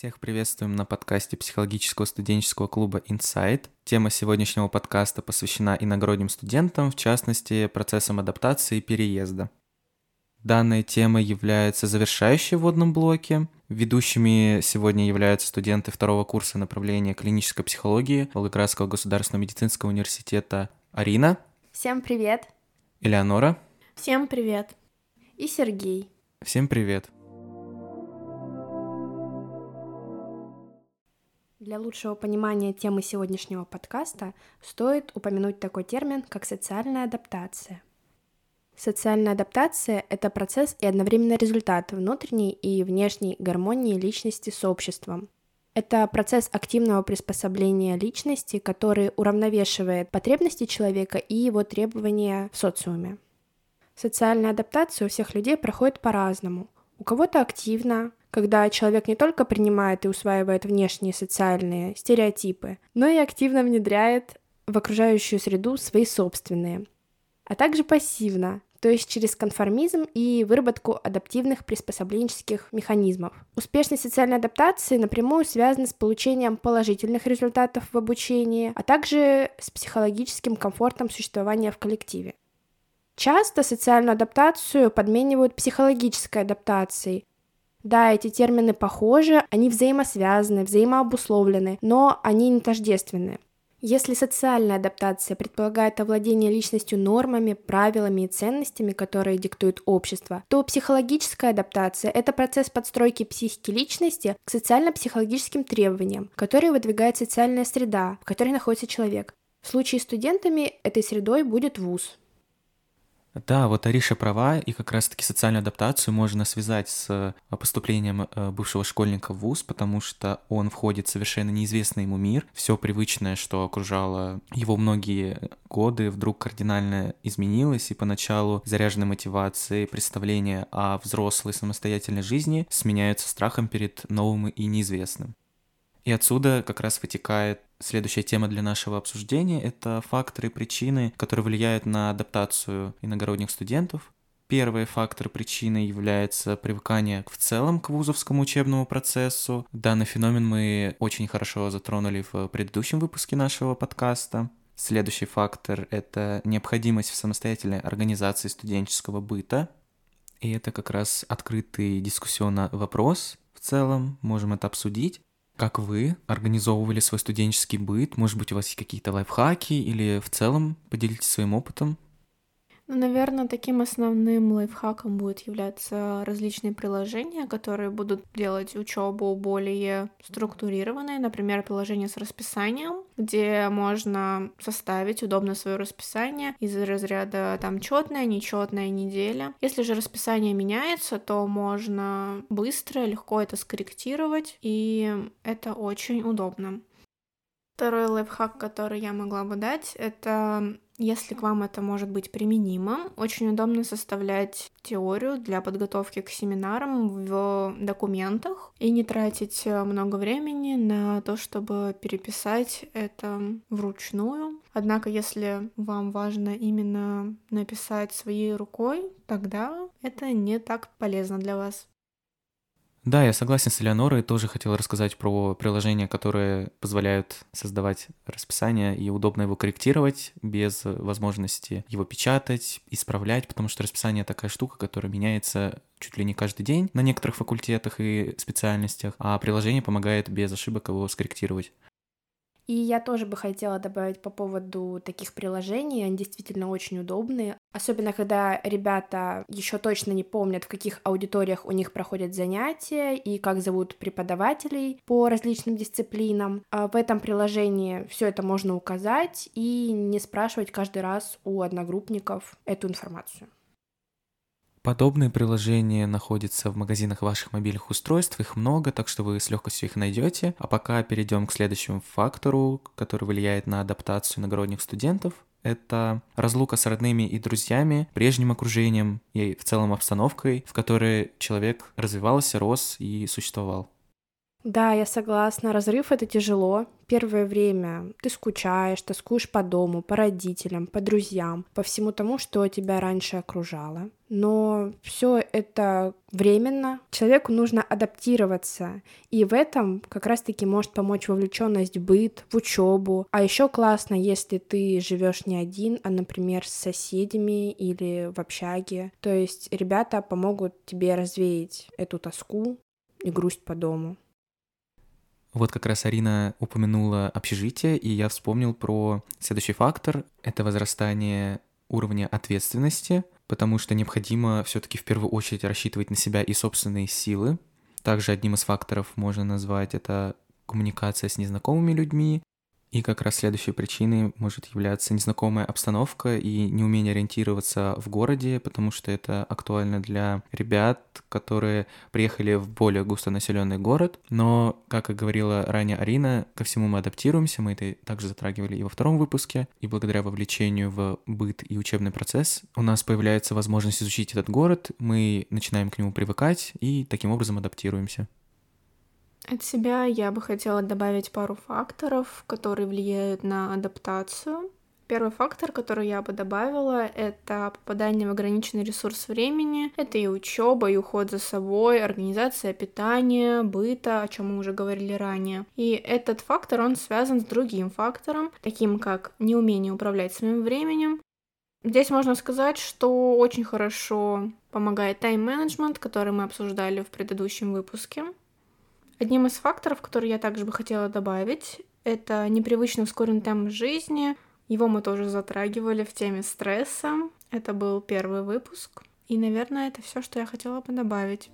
Всех приветствуем на подкасте психологического студенческого клуба Insight. Тема сегодняшнего подкаста посвящена иногородним студентам, в частности, процессам адаптации и переезда. Данная тема является завершающей в водном блоке. Ведущими сегодня являются студенты второго курса направления клинической психологии Волгоградского государственного медицинского университета Арина. Всем привет. Элеонора. Всем привет. И Сергей. Всем привет. Для лучшего понимания темы сегодняшнего подкаста стоит упомянуть такой термин, как социальная адаптация. Социальная адаптация — это процесс и одновременно результат внутренней и внешней гармонии личности с обществом. Это процесс активного приспособления личности, который уравновешивает потребности человека и его требования в социуме. Социальная адаптация у всех людей проходит по-разному. У кого-то активно, когда человек не только принимает и усваивает внешние социальные стереотипы, но и активно внедряет в окружающую среду свои собственные, а также пассивно, то есть через конформизм и выработку адаптивных приспособленческих механизмов. Успешность социальной адаптации напрямую связана с получением положительных результатов в обучении, а также с психологическим комфортом существования в коллективе. Часто социальную адаптацию подменивают психологической адаптацией, да, эти термины похожи, они взаимосвязаны, взаимообусловлены, но они не тождественны. Если социальная адаптация предполагает овладение личностью нормами, правилами и ценностями, которые диктует общество, то психологическая адаптация — это процесс подстройки психики личности к социально-психологическим требованиям, которые выдвигает социальная среда, в которой находится человек. В случае с студентами этой средой будет вуз. Да, вот Ариша права, и как раз-таки социальную адаптацию можно связать с э, поступлением э, бывшего школьника в ВУЗ, потому что он входит в совершенно неизвестный ему мир. Все привычное, что окружало его многие годы, вдруг кардинально изменилось, и поначалу заряженной мотивацией представления о взрослой самостоятельной жизни сменяются страхом перед новым и неизвестным. И отсюда как раз вытекает следующая тема для нашего обсуждения. Это факторы и причины, которые влияют на адаптацию иногородних студентов. Первый фактор причины является привыкание в целом к вузовскому учебному процессу. Данный феномен мы очень хорошо затронули в предыдущем выпуске нашего подкаста. Следующий фактор — это необходимость в самостоятельной организации студенческого быта. И это как раз открытый дискуссионный вопрос в целом, можем это обсудить. Как вы организовывали свой студенческий быт? Может быть, у вас есть какие-то лайфхаки или в целом поделитесь своим опытом? Ну, наверное, таким основным лайфхаком будет являться различные приложения, которые будут делать учебу более структурированной. Например, приложение с расписанием, где можно составить удобно свое расписание из разряда там четная, нечетная неделя. Если же расписание меняется, то можно быстро, легко это скорректировать, и это очень удобно. Второй лайфхак, который я могла бы дать, это если к вам это может быть применимо, очень удобно составлять теорию для подготовки к семинарам в документах и не тратить э, много времени на то, чтобы переписать это вручную. Однако, если вам важно именно написать своей рукой, тогда это не так полезно для вас. Да, я согласен с Элеонорой, тоже хотел рассказать про приложения, которые позволяют создавать расписание и удобно его корректировать без возможности его печатать, исправлять, потому что расписание такая штука, которая меняется чуть ли не каждый день на некоторых факультетах и специальностях, а приложение помогает без ошибок его скорректировать. И я тоже бы хотела добавить по поводу таких приложений, они действительно очень удобные, особенно когда ребята еще точно не помнят, в каких аудиториях у них проходят занятия и как зовут преподавателей по различным дисциплинам. А в этом приложении все это можно указать и не спрашивать каждый раз у одногруппников эту информацию. Подобные приложения находятся в магазинах ваших мобильных устройств, их много, так что вы с легкостью их найдете. А пока перейдем к следующему фактору, который влияет на адаптацию иногородних студентов. Это разлука с родными и друзьями, прежним окружением и в целом обстановкой, в которой человек развивался, рос и существовал. Да, я согласна. Разрыв это тяжело. Первое время ты скучаешь, тоскуешь по дому, по родителям, по друзьям, по всему тому, что тебя раньше окружало. Но все это временно. Человеку нужно адаптироваться. И в этом как раз-таки может помочь вовлеченность в быт, в учебу. А еще классно, если ты живешь не один, а, например, с соседями или в общаге. То есть ребята помогут тебе развеять эту тоску и грусть по дому. Вот как раз Арина упомянула общежитие, и я вспомнил про следующий фактор — это возрастание уровня ответственности, потому что необходимо все-таки в первую очередь рассчитывать на себя и собственные силы. Также одним из факторов можно назвать это коммуникация с незнакомыми людьми, и как раз следующей причиной может являться незнакомая обстановка и неумение ориентироваться в городе, потому что это актуально для ребят, которые приехали в более густонаселенный город. Но, как и говорила ранее Арина, ко всему мы адаптируемся, мы это также затрагивали и во втором выпуске, и благодаря вовлечению в быт и учебный процесс у нас появляется возможность изучить этот город, мы начинаем к нему привыкать и таким образом адаптируемся. От себя я бы хотела добавить пару факторов, которые влияют на адаптацию. Первый фактор, который я бы добавила, это попадание в ограниченный ресурс времени. Это и учеба, и уход за собой, организация питания, быта, о чем мы уже говорили ранее. И этот фактор, он связан с другим фактором, таким как неумение управлять своим временем. Здесь можно сказать, что очень хорошо помогает тайм-менеджмент, который мы обсуждали в предыдущем выпуске. Одним из факторов, который я также бы хотела добавить, это непривычно ускоренный темп жизни. Его мы тоже затрагивали в теме стресса. Это был первый выпуск. И, наверное, это все, что я хотела бы добавить.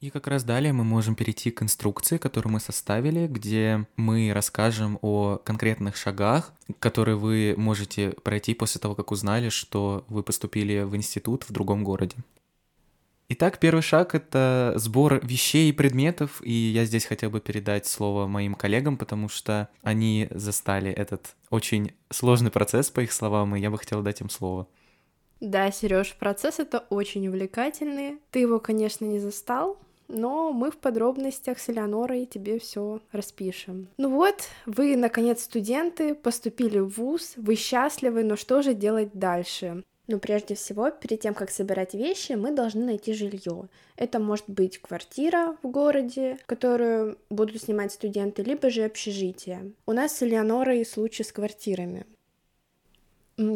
И как раз далее мы можем перейти к инструкции, которую мы составили, где мы расскажем о конкретных шагах, которые вы можете пройти после того, как узнали, что вы поступили в институт в другом городе. Итак, первый шаг — это сбор вещей и предметов, и я здесь хотел бы передать слово моим коллегам, потому что они застали этот очень сложный процесс, по их словам, и я бы хотела дать им слово. Да, Сереж, процесс это очень увлекательный. Ты его, конечно, не застал, но мы в подробностях с Элеонорой тебе все распишем. Ну вот, вы, наконец, студенты, поступили в ВУЗ, вы счастливы, но что же делать дальше? Ну, прежде всего, перед тем, как собирать вещи, мы должны найти жилье. Это может быть квартира в городе, которую будут снимать студенты, либо же общежитие. У нас с Элеонорой случай с квартирами.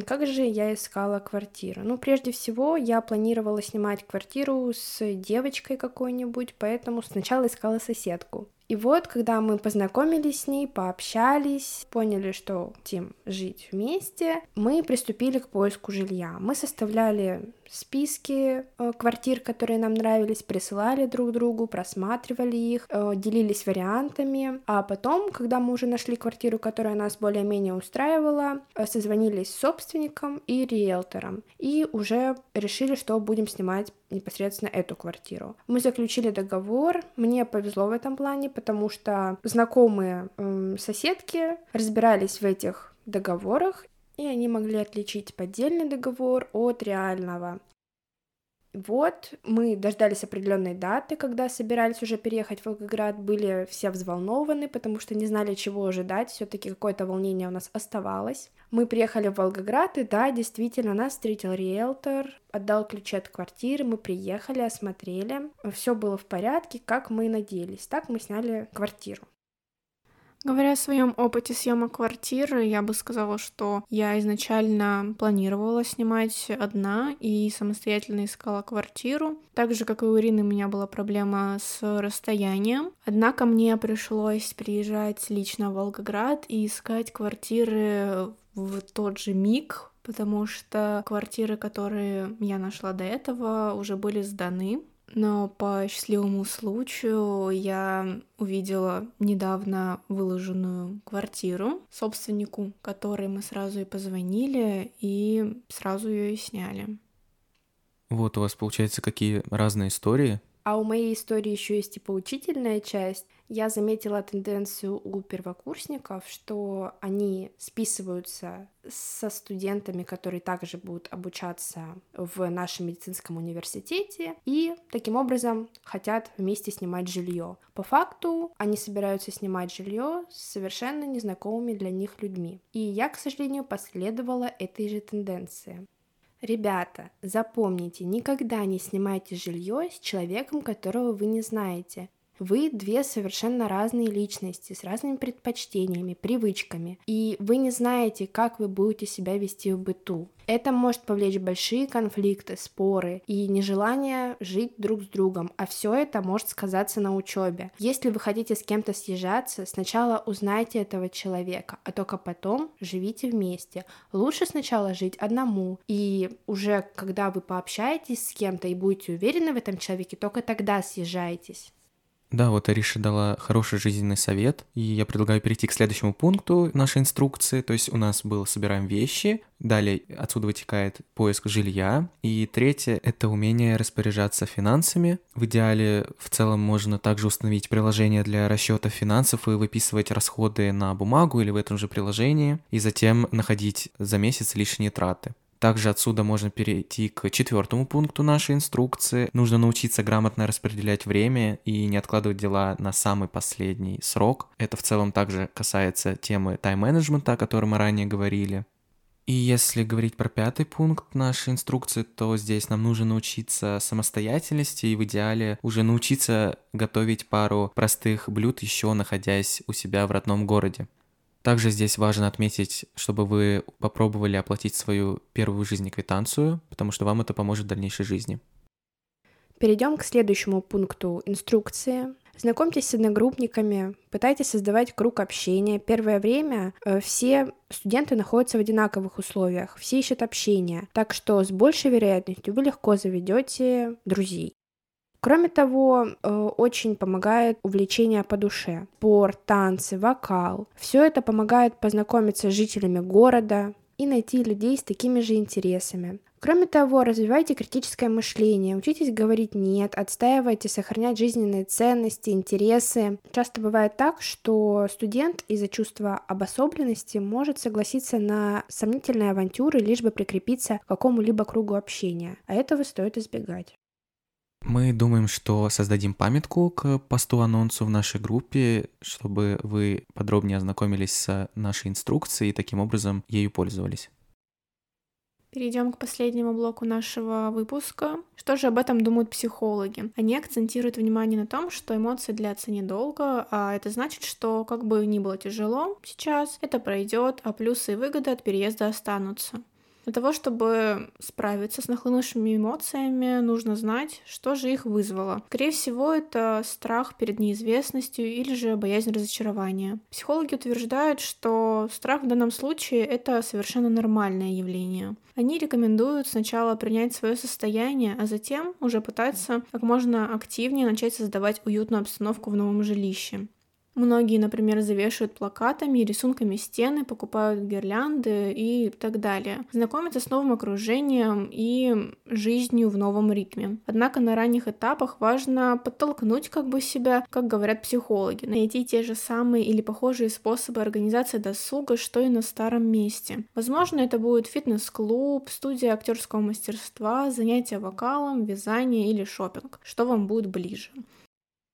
Как же я искала квартиру? Ну, прежде всего, я планировала снимать квартиру с девочкой какой-нибудь, поэтому сначала искала соседку. И вот, когда мы познакомились с ней, пообщались, поняли, что хотим жить вместе, мы приступили к поиску жилья. Мы составляли списки э, квартир, которые нам нравились, присылали друг другу, просматривали их, э, делились вариантами, а потом, когда мы уже нашли квартиру, которая нас более-менее устраивала, э, созвонились с собственником и риэлтором и уже решили, что будем снимать непосредственно эту квартиру. Мы заключили договор, мне повезло в этом плане, потому что знакомые соседки разбирались в этих договорах и они могли отличить поддельный договор от реального. Вот, мы дождались определенной даты, когда собирались уже переехать в Волгоград, были все взволнованы, потому что не знали, чего ожидать, все таки какое-то волнение у нас оставалось. Мы приехали в Волгоград, и да, действительно, нас встретил риэлтор, отдал ключи от квартиры, мы приехали, осмотрели, все было в порядке, как мы и надеялись. Так мы сняли квартиру. Говоря о своем опыте съемок квартиры, я бы сказала, что я изначально планировала снимать одна и самостоятельно искала квартиру. Так же, как и у Ирины, у меня была проблема с расстоянием. Однако мне пришлось приезжать лично в Волгоград и искать квартиры в тот же миг, потому что квартиры, которые я нашла до этого, уже были сданы. Но по счастливому случаю я увидела недавно выложенную квартиру собственнику, которой мы сразу и позвонили, и сразу ее и сняли. Вот у вас, получается, какие разные истории. А у моей истории еще есть и поучительная часть. Я заметила тенденцию у первокурсников, что они списываются со студентами, которые также будут обучаться в нашем медицинском университете, и таким образом хотят вместе снимать жилье. По факту они собираются снимать жилье с совершенно незнакомыми для них людьми. И я, к сожалению, последовала этой же тенденции. Ребята, запомните, никогда не снимайте жилье с человеком, которого вы не знаете. Вы две совершенно разные личности с разными предпочтениями, привычками, и вы не знаете, как вы будете себя вести в быту. Это может повлечь большие конфликты, споры и нежелание жить друг с другом, а все это может сказаться на учебе. Если вы хотите с кем-то съезжаться, сначала узнайте этого человека, а только потом живите вместе. Лучше сначала жить одному, и уже когда вы пообщаетесь с кем-то и будете уверены в этом человеке, только тогда съезжайтесь. Да, вот Ариша дала хороший жизненный совет, и я предлагаю перейти к следующему пункту нашей инструкции. То есть у нас было «собираем вещи», далее отсюда вытекает поиск жилья, и третье — это умение распоряжаться финансами. В идеале в целом можно также установить приложение для расчета финансов и выписывать расходы на бумагу или в этом же приложении, и затем находить за месяц лишние траты. Также отсюда можно перейти к четвертому пункту нашей инструкции. Нужно научиться грамотно распределять время и не откладывать дела на самый последний срок. Это в целом также касается темы тайм-менеджмента, о которой мы ранее говорили. И если говорить про пятый пункт нашей инструкции, то здесь нам нужно научиться самостоятельности и в идеале уже научиться готовить пару простых блюд еще находясь у себя в родном городе. Также здесь важно отметить, чтобы вы попробовали оплатить свою первую в квитанцию, потому что вам это поможет в дальнейшей жизни. Перейдем к следующему пункту инструкции. Знакомьтесь с одногруппниками, пытайтесь создавать круг общения. Первое время э, все студенты находятся в одинаковых условиях, все ищут общения, так что с большей вероятностью вы легко заведете друзей. Кроме того, э, очень помогает увлечение по душе. Спорт, танцы, вокал. Все это помогает познакомиться с жителями города и найти людей с такими же интересами. Кроме того, развивайте критическое мышление, учитесь говорить «нет», отстаивайте, сохранять жизненные ценности, интересы. Часто бывает так, что студент из-за чувства обособленности может согласиться на сомнительные авантюры, лишь бы прикрепиться к какому-либо кругу общения, а этого стоит избегать. Мы думаем, что создадим памятку к посту-анонсу в нашей группе, чтобы вы подробнее ознакомились с нашей инструкцией и таким образом ею пользовались. Перейдем к последнему блоку нашего выпуска. Что же об этом думают психологи? Они акцентируют внимание на том, что эмоции длятся недолго, а это значит, что как бы ни было тяжело сейчас, это пройдет, а плюсы и выгоды от переезда останутся. Для того, чтобы справиться с нахлынувшими эмоциями, нужно знать, что же их вызвало. Скорее всего, это страх перед неизвестностью или же боязнь разочарования. Психологи утверждают, что страх в данном случае это совершенно нормальное явление. Они рекомендуют сначала принять свое состояние, а затем уже пытаться как можно активнее начать создавать уютную обстановку в новом жилище. Многие, например, завешивают плакатами, рисунками стены, покупают гирлянды и так далее. Знакомятся с новым окружением и жизнью в новом ритме. Однако на ранних этапах важно подтолкнуть как бы себя, как говорят психологи, найти те же самые или похожие способы организации досуга, что и на старом месте. Возможно, это будет фитнес-клуб, студия актерского мастерства, занятия вокалом, вязание или шопинг, что вам будет ближе.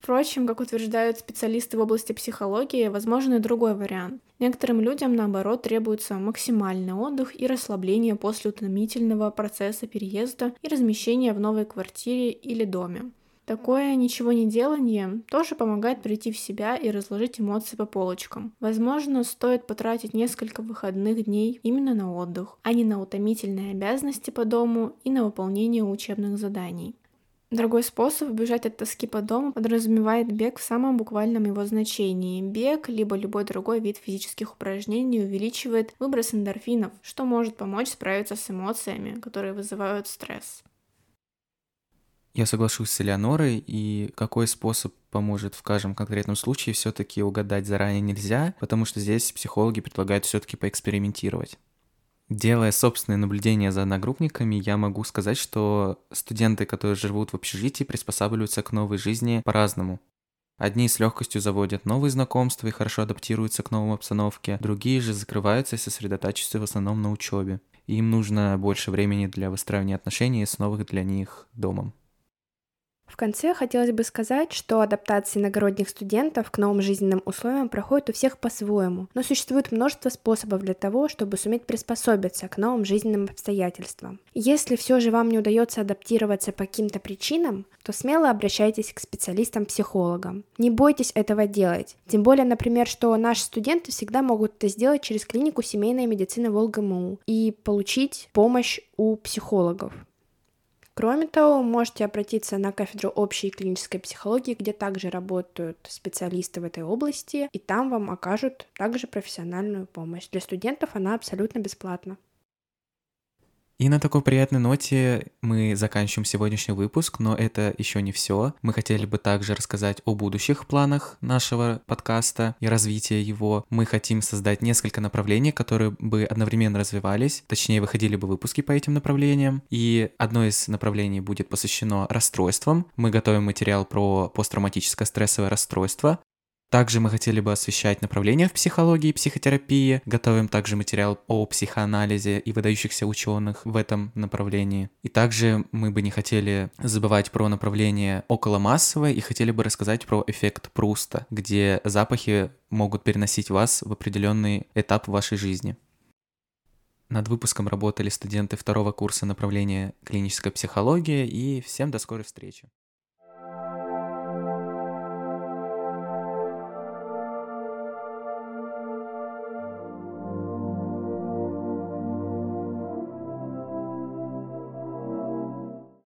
Впрочем, как утверждают специалисты в области психологии, возможен и другой вариант. Некоторым людям, наоборот, требуется максимальный отдых и расслабление после утомительного процесса переезда и размещения в новой квартире или доме. Такое ничего не делание тоже помогает прийти в себя и разложить эмоции по полочкам. Возможно, стоит потратить несколько выходных дней именно на отдых, а не на утомительные обязанности по дому и на выполнение учебных заданий. Другой способ убежать от тоски по дому подразумевает бег в самом буквальном его значении. Бег, либо любой другой вид физических упражнений увеличивает выброс эндорфинов, что может помочь справиться с эмоциями, которые вызывают стресс. Я соглашусь с Элеонорой, и какой способ поможет в каждом конкретном случае все-таки угадать заранее нельзя, потому что здесь психологи предлагают все-таки поэкспериментировать. Делая собственные наблюдения за одногруппниками, я могу сказать, что студенты, которые живут в общежитии, приспосабливаются к новой жизни по-разному. Одни с легкостью заводят новые знакомства и хорошо адаптируются к новой обстановке, другие же закрываются и сосредотачиваются в основном на учебе. Им нужно больше времени для выстраивания отношений с новых для них домом. В конце хотелось бы сказать, что адаптация иногородних студентов к новым жизненным условиям проходит у всех по-своему, но существует множество способов для того, чтобы суметь приспособиться к новым жизненным обстоятельствам. Если все же вам не удается адаптироваться по каким-то причинам, то смело обращайтесь к специалистам-психологам. Не бойтесь этого делать. Тем более, например, что наши студенты всегда могут это сделать через клинику семейной медицины ВолГМУ и получить помощь у психологов. Кроме того, можете обратиться на кафедру общей клинической психологии, где также работают специалисты в этой области, и там вам окажут также профессиональную помощь. Для студентов она абсолютно бесплатна. И на такой приятной ноте мы заканчиваем сегодняшний выпуск, но это еще не все. Мы хотели бы также рассказать о будущих планах нашего подкаста и развития его. Мы хотим создать несколько направлений, которые бы одновременно развивались, точнее выходили бы выпуски по этим направлениям. И одно из направлений будет посвящено расстройствам. Мы готовим материал про посттравматическое стрессовое расстройство, также мы хотели бы освещать направления в психологии и психотерапии, готовим также материал о психоанализе и выдающихся ученых в этом направлении. И также мы бы не хотели забывать про направление околомассовое и хотели бы рассказать про эффект Пруста, где запахи могут переносить вас в определенный этап вашей жизни. Над выпуском работали студенты второго курса направления клиническая психология, и всем до скорой встречи.